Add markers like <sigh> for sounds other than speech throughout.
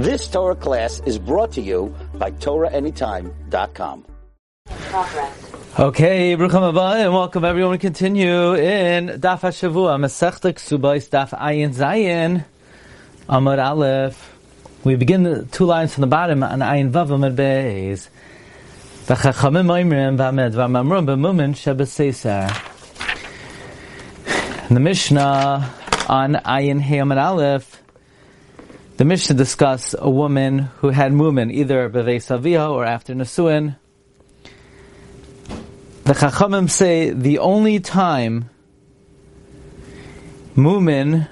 This Torah class is brought to you by TorahAnytime.com. Okay, Brucham Abba, and welcome everyone. We continue in Daf HaShavua, Masechta Ksubais, Daf Ayin Zayin, Amar Aleph. We begin the two lines from the bottom on Ayin Vav Amar Beis. V'chachamim oimrim v'amed v'amamrum b'mumin shebeseser. The Mishnah on Ayin Hey Amar Aleph the Mishnah discuss a woman who had mumin either bevei savia or after Nasuin. The Chachamim say the only time mumin,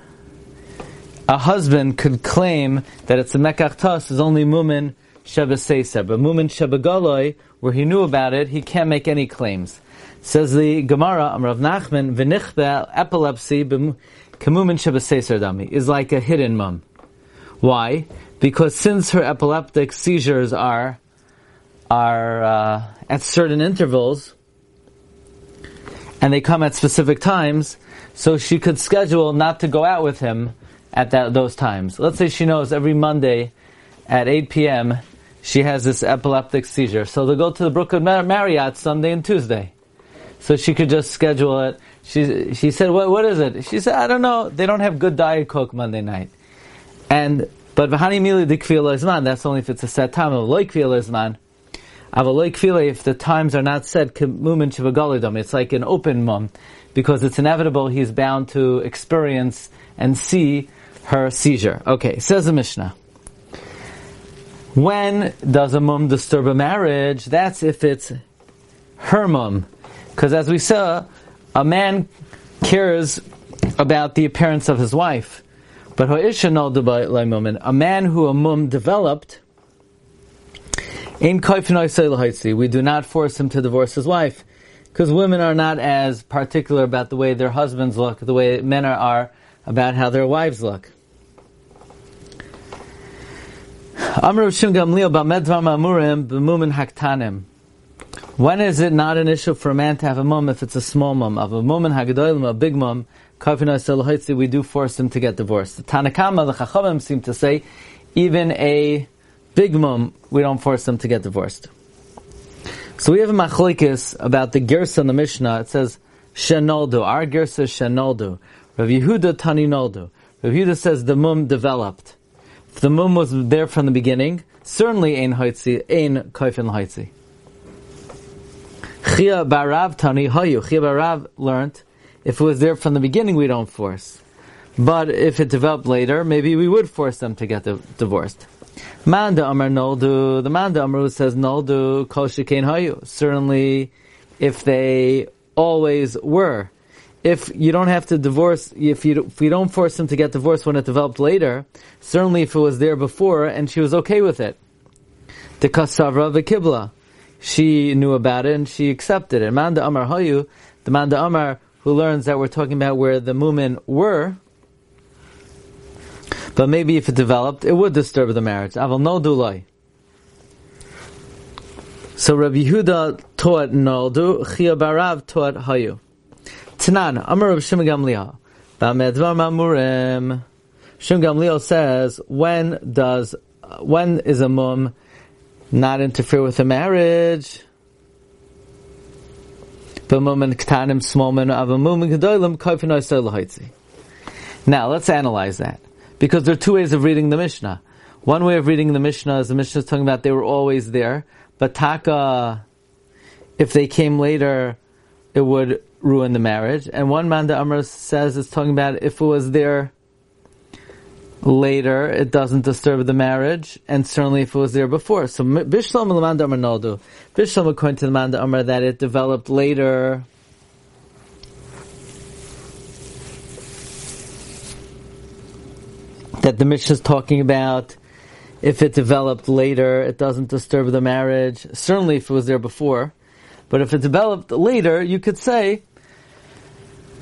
a husband could claim that it's a mekach is only mumin shebeseser. But mumin shebegaloi, where he knew about it, he can't make any claims. Says the Gemara, Amrav Nachman, v'nichbe epilepsy kemumin shebeseser dami, is like a hidden mum. Why? Because since her epileptic seizures are are uh, at certain intervals, and they come at specific times, so she could schedule not to go out with him at that, those times. Let's say she knows every Monday at 8 p.m. she has this epileptic seizure, so they'll go to the Brooklyn Marriott Sunday and Tuesday. So she could just schedule it. She, she said, what, what is it? She said, I don't know. They don't have good Diet Coke Monday night. And but v'hani mili dikfil izman. That's only if it's a set time. Loy kfil izman. Avaloy kfil if the times are not set mumin shivagalidom. It's like an open mum because it's inevitable. He's bound to experience and see her seizure. Okay, says the Mishnah. When does a mum disturb a marriage? That's if it's her mum. Because as we saw, a man cares about the appearance of his wife. But a man who a mum developed, in we do not force him to divorce his wife, because women are not as particular about the way their husbands look, the way men are about how their wives look. When is it not an issue for a man to have a mum if it's a small mum? Of a mum woman, a big mum, we do force them to get divorced. The Tanakama, the Chachamim seem to say, even a big mum, we don't force them to get divorced. So we have a machlekes about the gersa in the Mishnah. It says shenoldu. Our gersa is shenoldu. Rav Yehuda taninoldu. Rav Yehuda says the mum developed. If the mum was there from the beginning, certainly ein hoitzi, ein koifin hoitzi. Chia barav tani hayu. Chia barav learned if it was there from the beginning, we don't force. But if it developed later, maybe we would force them to get divorced. Manda Amar Noldu, the Manda Amar says Noldu Kol Hayu. Certainly, if they always were. If you don't have to divorce, if you, if you don't force them to get divorced when it developed later, certainly if it was there before and she was okay with it. The Kasavra Kibla, She knew about it and she accepted it. Manda Amar Hayu, the Manda Amar who learns that we're talking about where the mumin were, but maybe if it developed, it would disturb the marriage. Aval no dulai. So Rabbi Yehuda taught noldu, Chia Barav taught hayu. Tanan, Amar Rabbi Shimon Gamliel, Bamedvar Mamurim. Shimon says, when does, when is a mum not interfere with a marriage? Now let's analyze that. Because there are two ways of reading the Mishnah. One way of reading the Mishnah is the Mishnah is talking about they were always there, but taka, if they came later, it would ruin the marriage. And one Manda Amr says it's talking about if it was there later, it doesn't disturb the marriage, and certainly if it was there before. So Bishlam Lamanda Amar. Bishlam according to the Amar that it developed later. That the Mishnah is talking about if it developed later, it doesn't disturb the marriage. Certainly if it was there before. But if it developed later, you could say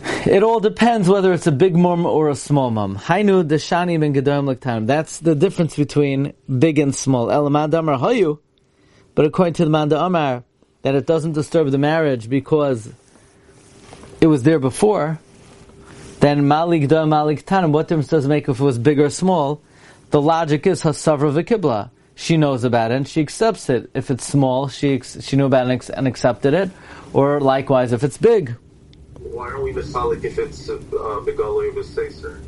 it all depends whether it's a big mum or a small mum. Hainu deshani ben gedolim lektanim. That's the difference between big and small. Elamad amar hayu. But according to the Manda Amar, that it doesn't disturb the marriage because it was there before, then malik da malik tanim, what difference does it make if it was big or small? the logic is hasavra v'kibla. She knows about it and she accepts it. If it's small, she she knew about it and accepted it, or likewise if it's big. Why are we misalik if it's uh, begaloy v'seiser?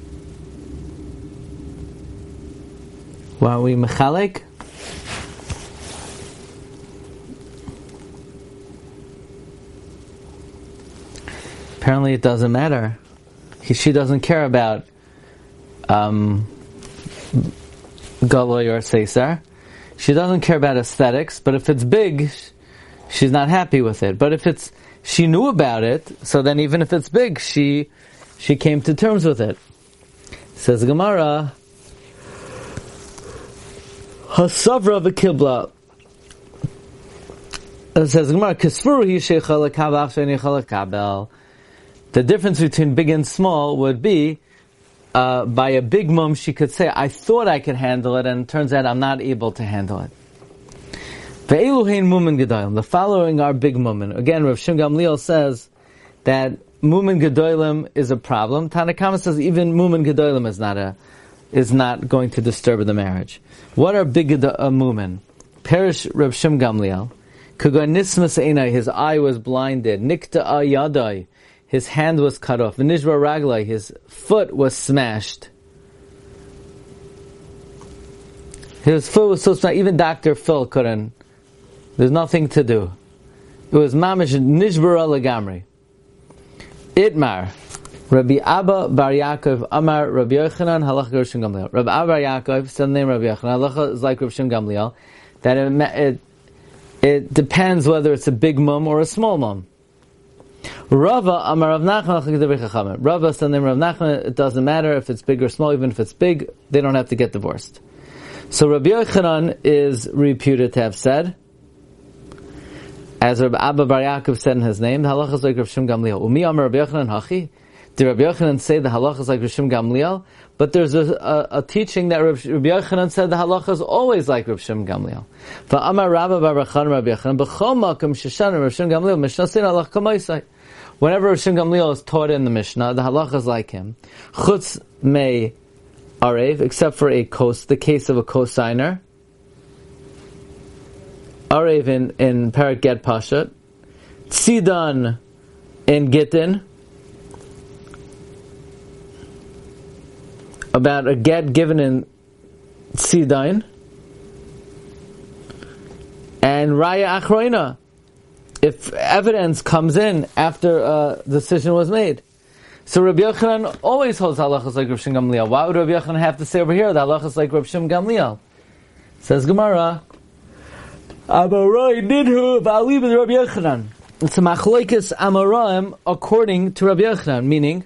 Why are we mechalik? Apparently, it doesn't matter. He, she doesn't care about um, galoy or seiser. She doesn't care about aesthetics, but if it's big, she's not happy with it. But if it's she knew about it, so then even if it's big, she she came to terms with it. Says Gemara, Hasavra v'kibla. It says Gemara, Kisfuru The difference between big and small would be uh, by a big mum, she could say, I thought I could handle it, and it turns out I'm not able to handle it. The following are big mumen. Again, Rav Shim Gamliel says that mumen gedolim is a problem. Tanakama says even mumen gedolim is not a is not going to disturb the marriage. What are big uh, mumen? Perish Rav Shim Gamliel. His eye was blinded. Nikta ayadai his hand was cut off. Nishra raglai, his foot was smashed. His foot was so smashed, even Dr. Phil couldn't. There's nothing to do. It was mamish nishbara legamri. Itmar. Rabbi Abba Bar Yaakov Amar Rabbi Yochanan Halach Gershon Gamliel. Rabbi Abba Bar Yaakov, son name Rabbi Yochanan, Halacha is like Rabbi Shim Gamliel, that it, it, it depends whether it's a big mum or a small mum. Rava Amar Rav Nachman Rava said name Rav Nachman. It doesn't matter if it's big or small. Even if it's big, they don't have to get divorced. So Rabbi Yochanan is reputed to have said, as Rabbi Abba Bar Yaakov said in his name, the halacha is like Rav Shim Gamliel. Umi Amar Rabbi Yochanan Hachi. Did Rabbi Yochanan say the halacha is like Rav Shim Gamliel? But there's a, a, a, teaching that Rabbi Yochanan said the halacha is always like Rabbi Shim Gamliel. Amar Rabba Bar Rabbi Yochanan b'chol makom sheshan Rabbi Shim Gamliel mishnah sin halach kamaisai. Whenever Rishon Gamliel is taught in the Mishnah, the halacha is like him. Chutz may arev, except for a cos, the case of a cosigner. Arev in, in Parak Get Pashat. Tzidan in Gittin. About a get given in Tzidain. And Raya Achroina if evidence comes in after uh, a decision was made. So Rabbi Yochanan always holds halachas like Rabbi Shim Gamliel. Why would Rabbi Yochanan have to say over here that halachas like Rabbi Shim Gamliel? Says Gemara, Amaroi nidhu v'alib Rabbi Yochanan. It's a machloikis amaroim according to Rabbi Yochanan, meaning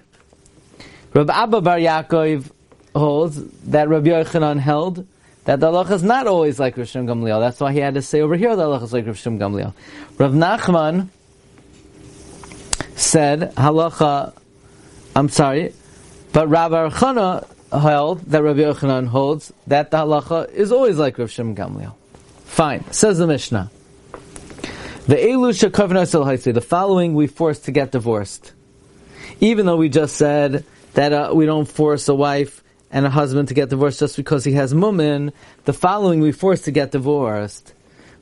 Rabbi Abba Bar Yaakov holds that Rabbi Yochanan held that the halacha is not always like Rav Shim Gamliel. That's why he had to say over here that the halacha is like Rav Shim Gamliel. Rav Nachman said halacha. I'm sorry, but Rabbi Archana held that Rabbi Yochanan holds that the halacha is always like Rav Shim Gamliel. Fine, says the Mishnah. The Elu Shekavna the following we force to get divorced. Even though we just said that uh, we don't force a wife and a husband to get divorced just because he has mumin, the following we force to get divorced.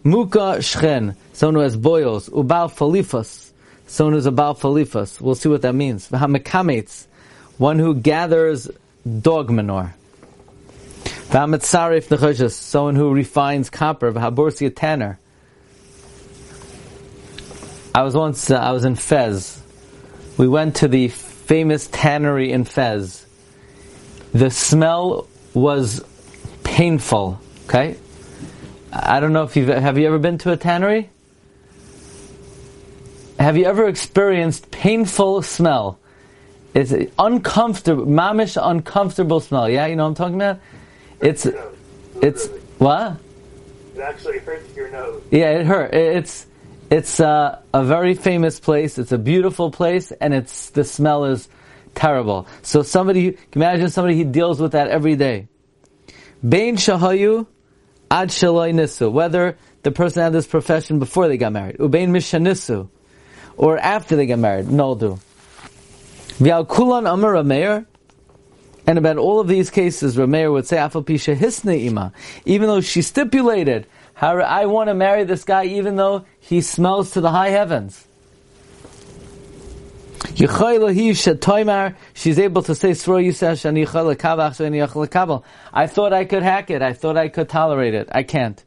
Muka shchen, someone who has boils, ubal falifas, someone who's a bal falifas. We'll see what that means. V'hamekametz, one who gathers dog manure. V'hamitzarif nechoshes, someone who refines copper. V'haborsi tanner. I was once, uh, I was in Fez. We went to the famous tannery in Fez the smell was painful. Okay, I don't know if you've have you ever been to a tannery. Have you ever experienced painful smell? It's uncomfortable, mamish uncomfortable smell. Yeah, you know what I'm talking about. It's, it's what? It actually hurts your nose. Yeah, it hurt. It's it's uh, a very famous place. It's a beautiful place, and it's the smell is terrible. So somebody, imagine somebody he deals with that every day. Bain shahayu ad shaloi nisu. Whether the person had this profession before they got married. Ubain mishanisu. Or after they got married. No do. V'al kulan amar meir. And about all of these cases, Rameir would say, Afal Pisha Hisne Ima, even though she stipulated, I want to marry this guy even though he smells to the high heavens. She's able to say, I thought I could hack it. I thought I could tolerate it. I can't.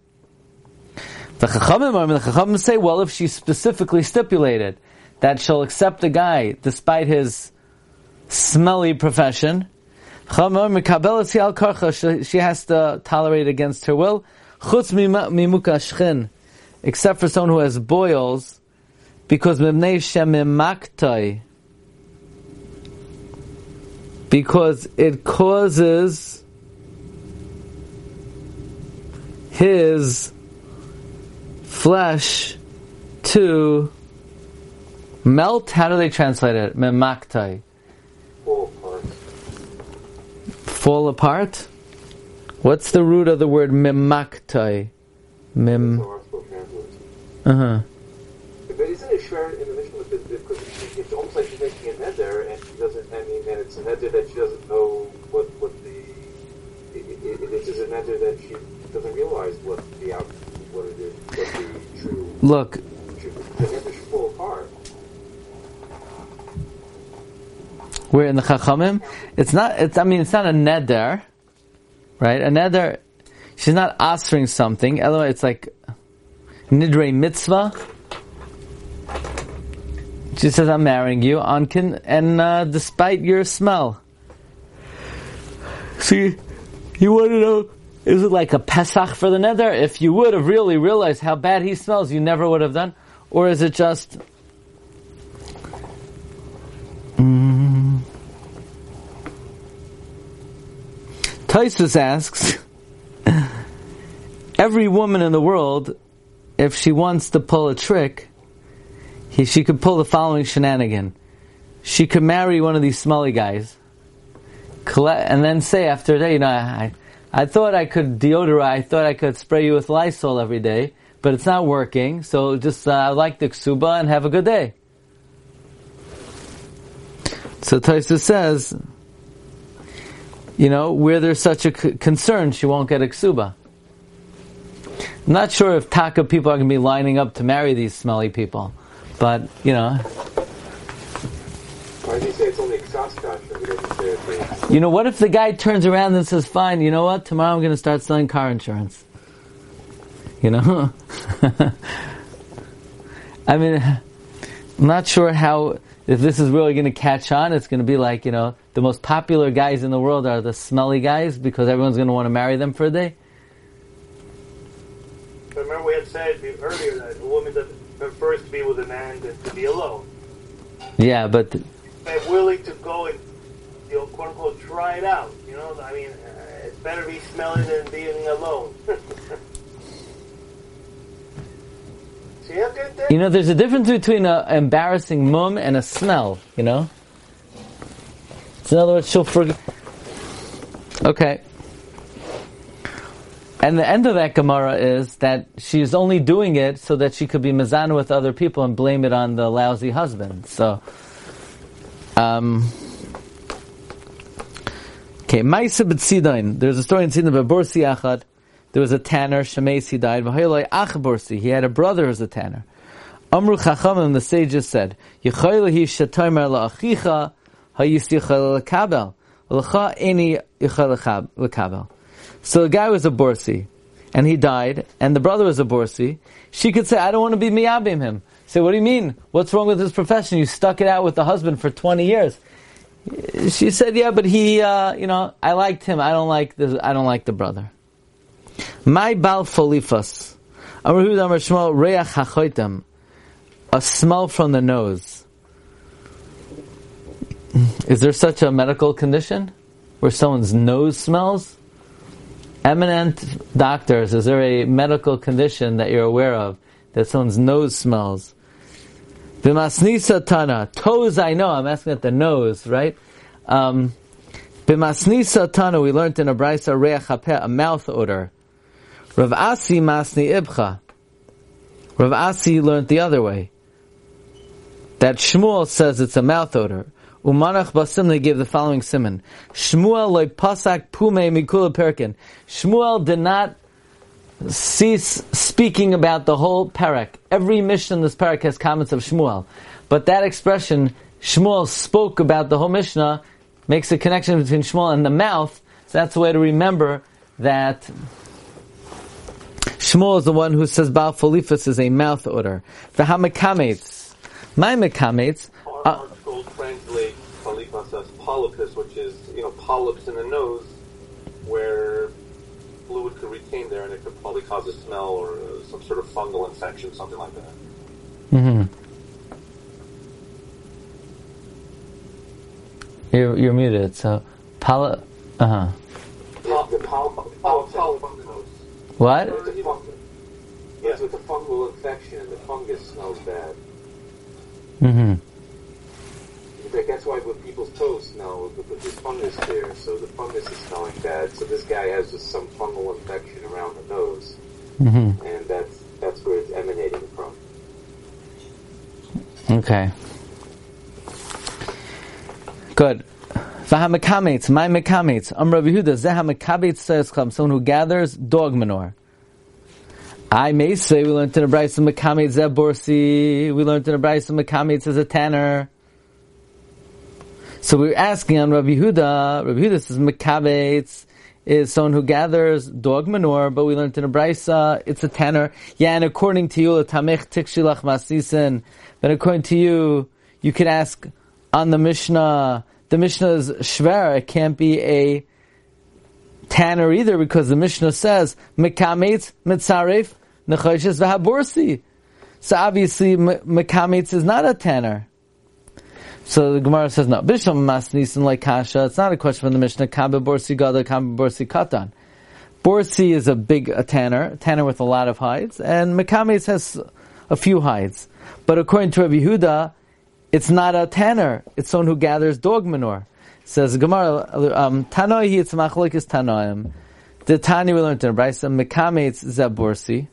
The Chachamim say, well, if she specifically stipulated that she'll accept the guy despite his smelly profession, she has to tolerate against her will. Except for someone who has boils, because because it causes his flesh to melt. How do they translate it? Memaktai. Fall apart. Fall apart? What's the root of the word memaktai? Mem. Uh huh. But isn't it sure in the mission because it's almost like she's making a neder and she doesn't. I mean, and it's a neder that she doesn't know what what the. It, it, it, it's just a neder that she doesn't realize what the out what it is, what the true. Look, true the neder should fall apart. We're in the Chachamim. It's not. It's. I mean, it's not a neder, right? A neder. She's not offering something. Otherwise, it's like nidre mitzvah. She says, "I'm marrying you, Ankin, and uh, despite your smell." See, you want to know? Is it like a pesach for the nether? If you would have really realized how bad he smells, you never would have done, or is it just? Taisus asks, every woman in the world, if she wants to pull a trick, he, she could pull the following shenanigan. She could marry one of these smelly guys, and then say after a day, you know, I, I thought I could deodorize, I thought I could spray you with Lysol every day, but it's not working, so just uh, like the ksuba and have a good day. So Taisa says, you know, where there's such a c- concern, she won't get a ksuba. I'm not sure if Taka people are going to be lining up to marry these smelly people. But, you know. Why does he say it's only Xaskash? He doesn't say it's You know, what if the guy turns around and says, fine, you know what, tomorrow I'm going to start selling car insurance? You know? <laughs> I mean, <laughs> I'm not sure how, if this is really going to catch on, it's going to be like, you know, the most popular guys in the world are the smelly guys because everyone's going to want to marry them for a day. Remember we had said earlier that a woman prefers to be with a man than to be alone. Yeah, but They're willing to go and, you know, quote unquote, try it out. You know, I mean, uh, it's better to be smelly than being alone. <laughs> See how good that? You know, there's a difference between an embarrassing mum and a smell, you know? So in other words, she'll forget. Okay. And the end of that Gemara is that she's only doing it so that she could be mizana with other people and blame it on the lousy husband. So, um, okay, Maisa B'tzidain. There's a story in Tzidin of Borsi. There was a tanner, Shemes, he died. V'hayloi Ach Borsi. He had a brother who's a tanner. Amru Chachamim, the sages said, Yechoylehi shatomer la'achicha hayisichel l'kabel. L'cha eni yichel l'kabel. So the guy was a borsi, and he died, and the brother was a borsi. She could say, I don't want to be miyabim him. Say, what do you mean? What's wrong with his profession? You stuck it out with the husband for 20 years. She said, yeah, but he, uh, you know, I liked him. I don't like the, I don't like the brother. My bal folifas. A smell from the nose. Is there such a medical condition? Where someone's nose smells? eminent doctors, is there a medical condition that you're aware of that someone's nose smells? Bimasnisa tana, toes I know, I'm asking at the nose, right? Um, tana, we learned in a brisa reach a mouth odor. Rav Asi masni ibcha. Rav Asi learned the other way. That Shmuel says it's a mouth odor. Umanach basim, they gave the following simon. Shmuel loy pasak pume mikula perkin. Shmuel did not cease speaking about the whole parak. Every mission in this parak has comments of Shmuel. But that expression, Shmuel spoke about the whole Mishnah, makes a connection between Shmuel and the mouth. So that's the way to remember that Shmuel is the one who says Baal Philifus is a mouth odor. V'hamakametz. My makametz. Uh, translate Philifus as polypus, which is, you know, polyps in the nose, where fluid could retain there and it could probably cause a smell or uh, some sort of fungal infection, something like that. Mm-hmm. You're, you're muted, so poly... Uh-huh. The, the what? Fungal infection, and the fungus smells bad. Mm-hmm. That's why when people's toes smell, because there's fungus there, so the fungus is smelling bad. So this guy has just some fungal infection around the nose, mm-hmm. and that's that's where it's emanating from. Okay. Good. V'hamakametz, my mekametz. Am Rabbi Yehuda, zeh hamakabetz says someone who gathers dog manure. I may say we learned in a brayso mekametz zeh borsi. We learned in a brayso mekametz as a tanner. So we're asking on Rabbi Huda. Rabbi Huda says mekametz is someone who gathers dog manure, but we learned in a brisa it's a tanner. Yeah, and according to you, tamech tikshilach masisen. But according to you, you could ask on the Mishnah the Mishnah is shver. It can't be a tanner either because the Mishnah says mekametz mitzaref nechoshes v'haborsi. So obviously mekametz is not a tanner. So the Gemara says no. Bisham masnisin like kasha. It's not a question from the Mishnah. Kabe borsi gada, kabe borsi katan. Borsi is a big a tanner, a tanner with a lot of hides, and mekametz has a few hides. But according to Rabbi Yehuda, it's not a tanner. It's someone who gathers dog manure. Says Gemara, um, Tanoi hi it's machlokes tanoim. The Tani we learned in Brisa, Mekametz zaborsi.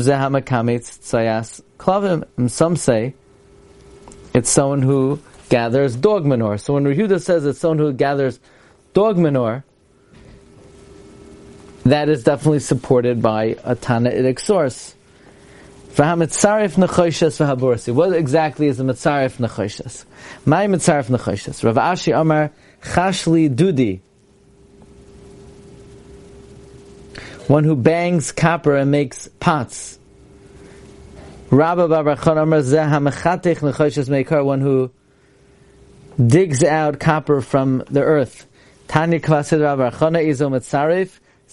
Zeha mekametz tzayas klavim. And some say it's someone who gathers dog manure. So when Rehuda says it's someone who gathers dog manure, that is definitely supported by a Tanaitic source. What exactly is the mitzaref nechoshes? My mitzaref nechoshes. Rav Ashi Amar Chashli Dudi. One who bangs copper and makes pots. Barachon Amar Meikar. One who digs out copper from the earth. Kvasid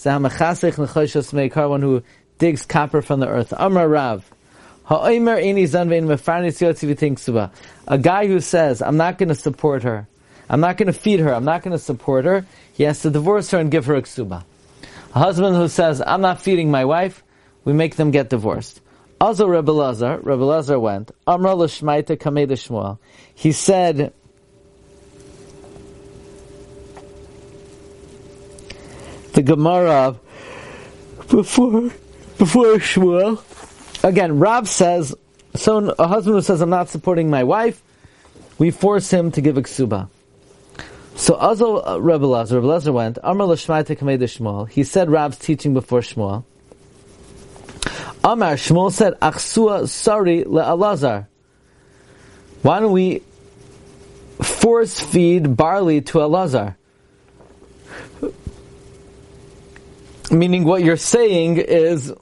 HaMechatech Nechoshes Meikar. One who digs copper from the earth. Amar Rav. A guy who says, I'm not going to support her, I'm not going to feed her, I'm not going to support her, he has to divorce her and give her a ksuba. A husband who says, I'm not feeding my wife, we make them get divorced. Also, Rebbe Lazar, Rebbe Lazar went, Amra l'shmaita kamei Shmuel. He said, the Gemara before, before Shmuel, Again, Rav says, so a husband who says, I'm not supporting my wife, we force him to give a ksuba. So Azo uh, Rebbe Lazar, Rebbe Lazar went, Amar l'shmaita kamei Shmuel. He said Rav's teaching before Shmuel. Amar, Shmuel said, Achsua sari le'alazar. Why don't we force feed barley to Elazar? Meaning what you're saying is,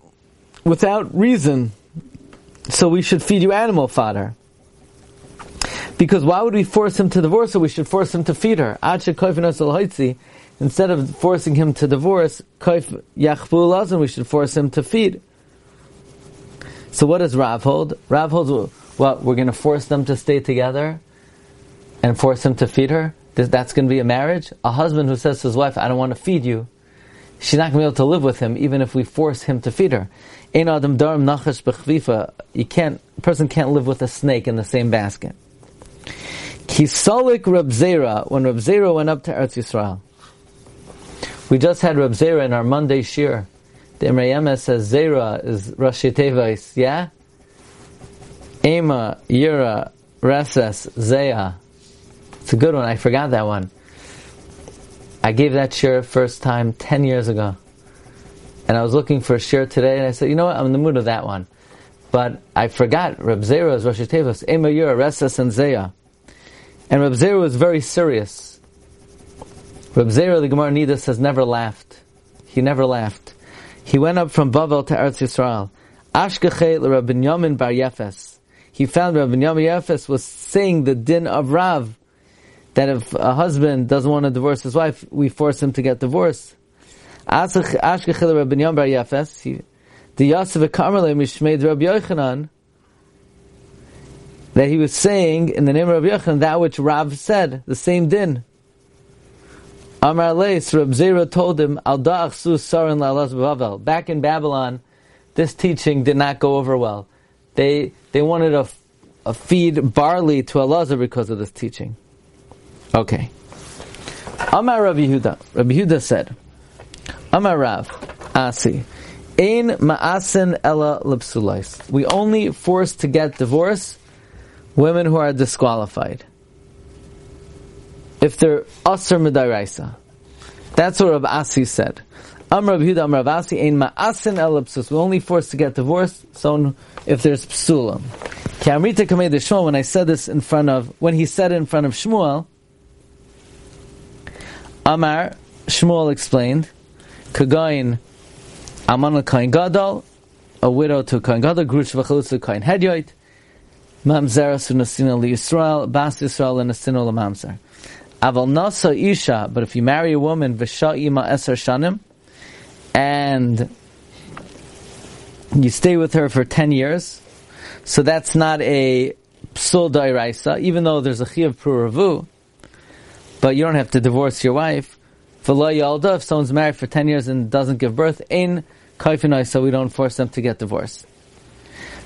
without reason. So we should feed you animal fodder. Because why would we force him to divorce her? We should force him to feed her. Instead of forcing him to divorce, and we should force him to feed. So what does Rav hold? Rav holds, what, we're going to force them to stay together and force him to feed her? That's going to be a marriage? A husband who says to his wife, I don't want to feed you, she's not going to be able to live with him even if we force him to feed her. You can't, a person can't live with a snake in the same basket. Kisolik Reb Zera, when Reb Zera went up to Eretz Yisrael. We just had Reb Zera in our Monday shir. The Emre says Zera is Rashi Tevais, yeah? Ema, Yura, Reses, Zeya. It's a good one. I forgot that one. I gave that shir first time 10 years ago. And I was looking for a shir today, and I said, you know what, I'm in the mood of that one. But I forgot, Reb Zera is Rosh Tevos, Ema, Yura, Reses, and Zeya. And Reb Zera was very serious. Reb Zera, the Gemara Nidus, has never laughed. He never laughed. He went up from Bavel to Eretz Yisrael. Ashkechet Rabbi Yamin Bar Yefes. He found Rabbi Yamin Yefes was saying the din of Rav, that if a husband doesn't want to divorce his wife, we force him to get divorced. Ashkechet Rabbi Yamin Bar Yefes. The Yosef Kamerle Mishmeid Rabbi Yochanan, that he was saying in the name of Yochanan that which Rav said, the same din. Amar Leis, Reb Zera told him, Al da'achsu sarin la'alas b'Bavel. Back in Babylon, this teaching did not go over well. They, they wanted to, feed barley to Elazar because of this teaching. Okay. Amar Rabbi Yehuda. Rabbi Yehuda said, Amar Rav, Asi, Ein ma'asin ella lipsulais. We only force to get divorce women who are disqualified if they're Asr Midairaisa. That's what Rav Asi said. Am Rav Yehuda, Am Rav Asi, Ein Ma'asin Elipsus. We're only forced to get divorced, so if there's Psulam. Kamrita Kamei Shmuel, when I said this in front of, when he said it in front of Shmuel, Amar, Shmuel explained, Kagain, Aman Kain Gadol, a widow to Kain Gadol, Grush V'chalutz to Kain Hedyoit, Mamzer Sunasina Li Yisrael, Bas Yisrael, and Asino Mamzer. Aval nasa isha, but if you marry a woman, v'sha'ima eser shanim, and you stay with her for 10 years, so that's not a psul dairaisa, even though there's a chiyav pruravu, but you don't have to divorce your wife. V'la yalda, if someone's married for 10 years and doesn't give birth, in kaifinai, so we don't force them to get divorced.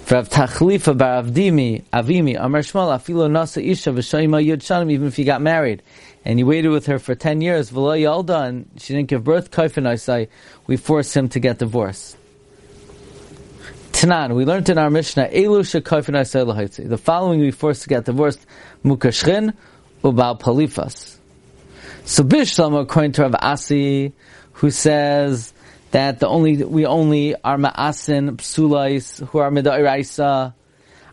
Rav Tachlifa bar Avdimi, Avimi, Amar Shmuel, Afilo Nasa Isha V'Shoima Yud Shanim, even if you got married, and you waited with her for 10 years, V'lo Yalda, and she didn't give birth, Kaifin Isai, we force him to get divorced. Tanan, we learned in our Mishnah, Elu Shekaifin Isai Lahaitzi. The following we forced to get divorced, Mukashchin, Ubal Palifas. So Bishlam, according to Rav Asi, who says, that the only we only are ma'asin psulais who are midairaisa.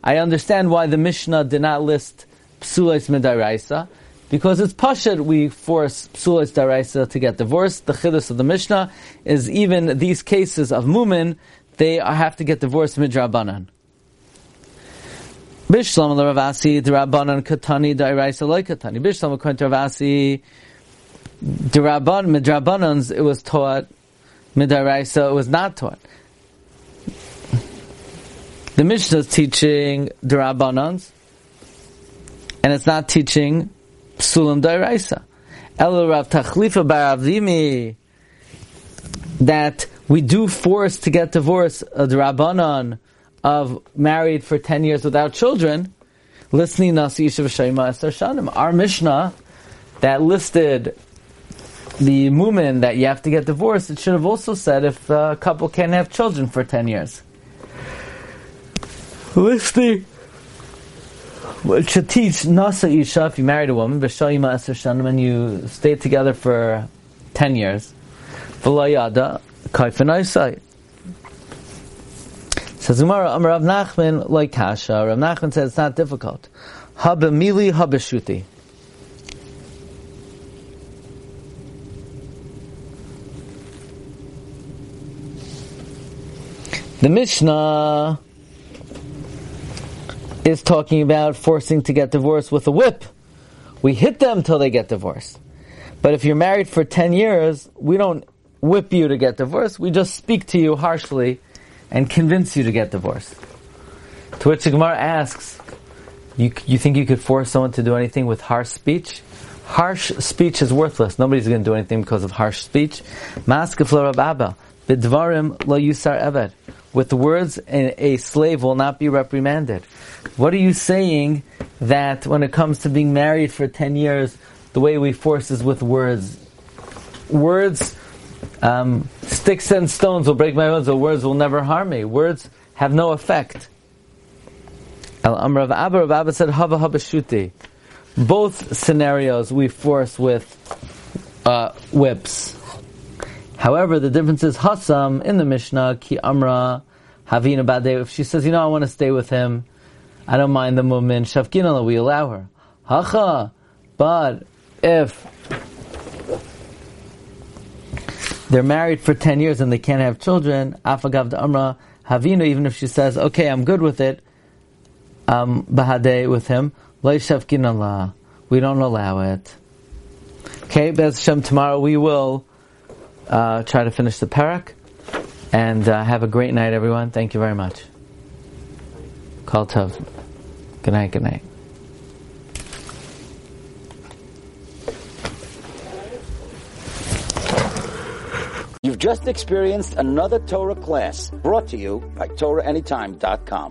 I understand why the Mishnah did not list psulais midairaisa because it's pashut we force psulais daraisa to get divorced. The chiddush of the Mishnah is even these cases of mumin they have to get divorced midrabanan. Bishlam Ravasi Dirabanan Katani Dairaisa like Katani. Bishlam according Ravasi Midrabanans it was taught Midaraisa it was not taught. The Mishnah is teaching Durabanans, and it's not teaching Psulim Daraisa. El Rav Tachlifa Bar Avdimi, that we do force to get divorced a Drabanan of married for 10 years without children, listening Nasi Yishav Shaima Shanim. Our Mishnah that listed the mumin that you have to get divorced, it should have also said if a couple can't have children for 10 years. Well, it should teach Nasa Isha, if you married a woman, B'shayima Eser Shanim, and you stayed together for 10 years. V'layada, Kaifin Isai. Says Umar, Rav Nachman, like Kasha, Rav Nachman said it's not difficult. Habemili habeshuti. The Mishnah is talking about forcing to get divorced with a whip. We hit them till they get divorced. But if you're married for 10 years, we don't whip you to get divorced. We just speak to you harshly and convince you to get divorced. To which the Gemara asks, you, you think you could force someone to do anything with harsh speech? Harsh speech is worthless. Nobody's going to do anything because of harsh speech. Bidvarim lo yusar eved with the words a slave will not be reprimanded. What are you saying that when it comes to being married for 10 years, the way we force is with words? Words, um, sticks and stones will break my bones, or words will never harm me. Words have no effect. El Amrav Abba, Rav Abba said, Hava Hava Shuti. Both scenarios we force with uh, whips. However, the difference is Hasam in the Mishnah, Ki Amra Havina Bade. If she says, you know, I want to stay with him, I don't mind the woman, Shavkinala, we allow her. Hacha, but if they're married for 10 years and they can't have children, Afagav da Amra Havina, even if she says, okay, I'm good with it, um, Bahade with him, Lay Shavkinala, we don't allow it. Okay, Bez Hashem, tomorrow we will uh, try to finish the parak. And uh, have a great night, everyone. Thank you very much. Call Tov. Good night, good night. You've just experienced another Torah class brought to you by TorahAnytime.com.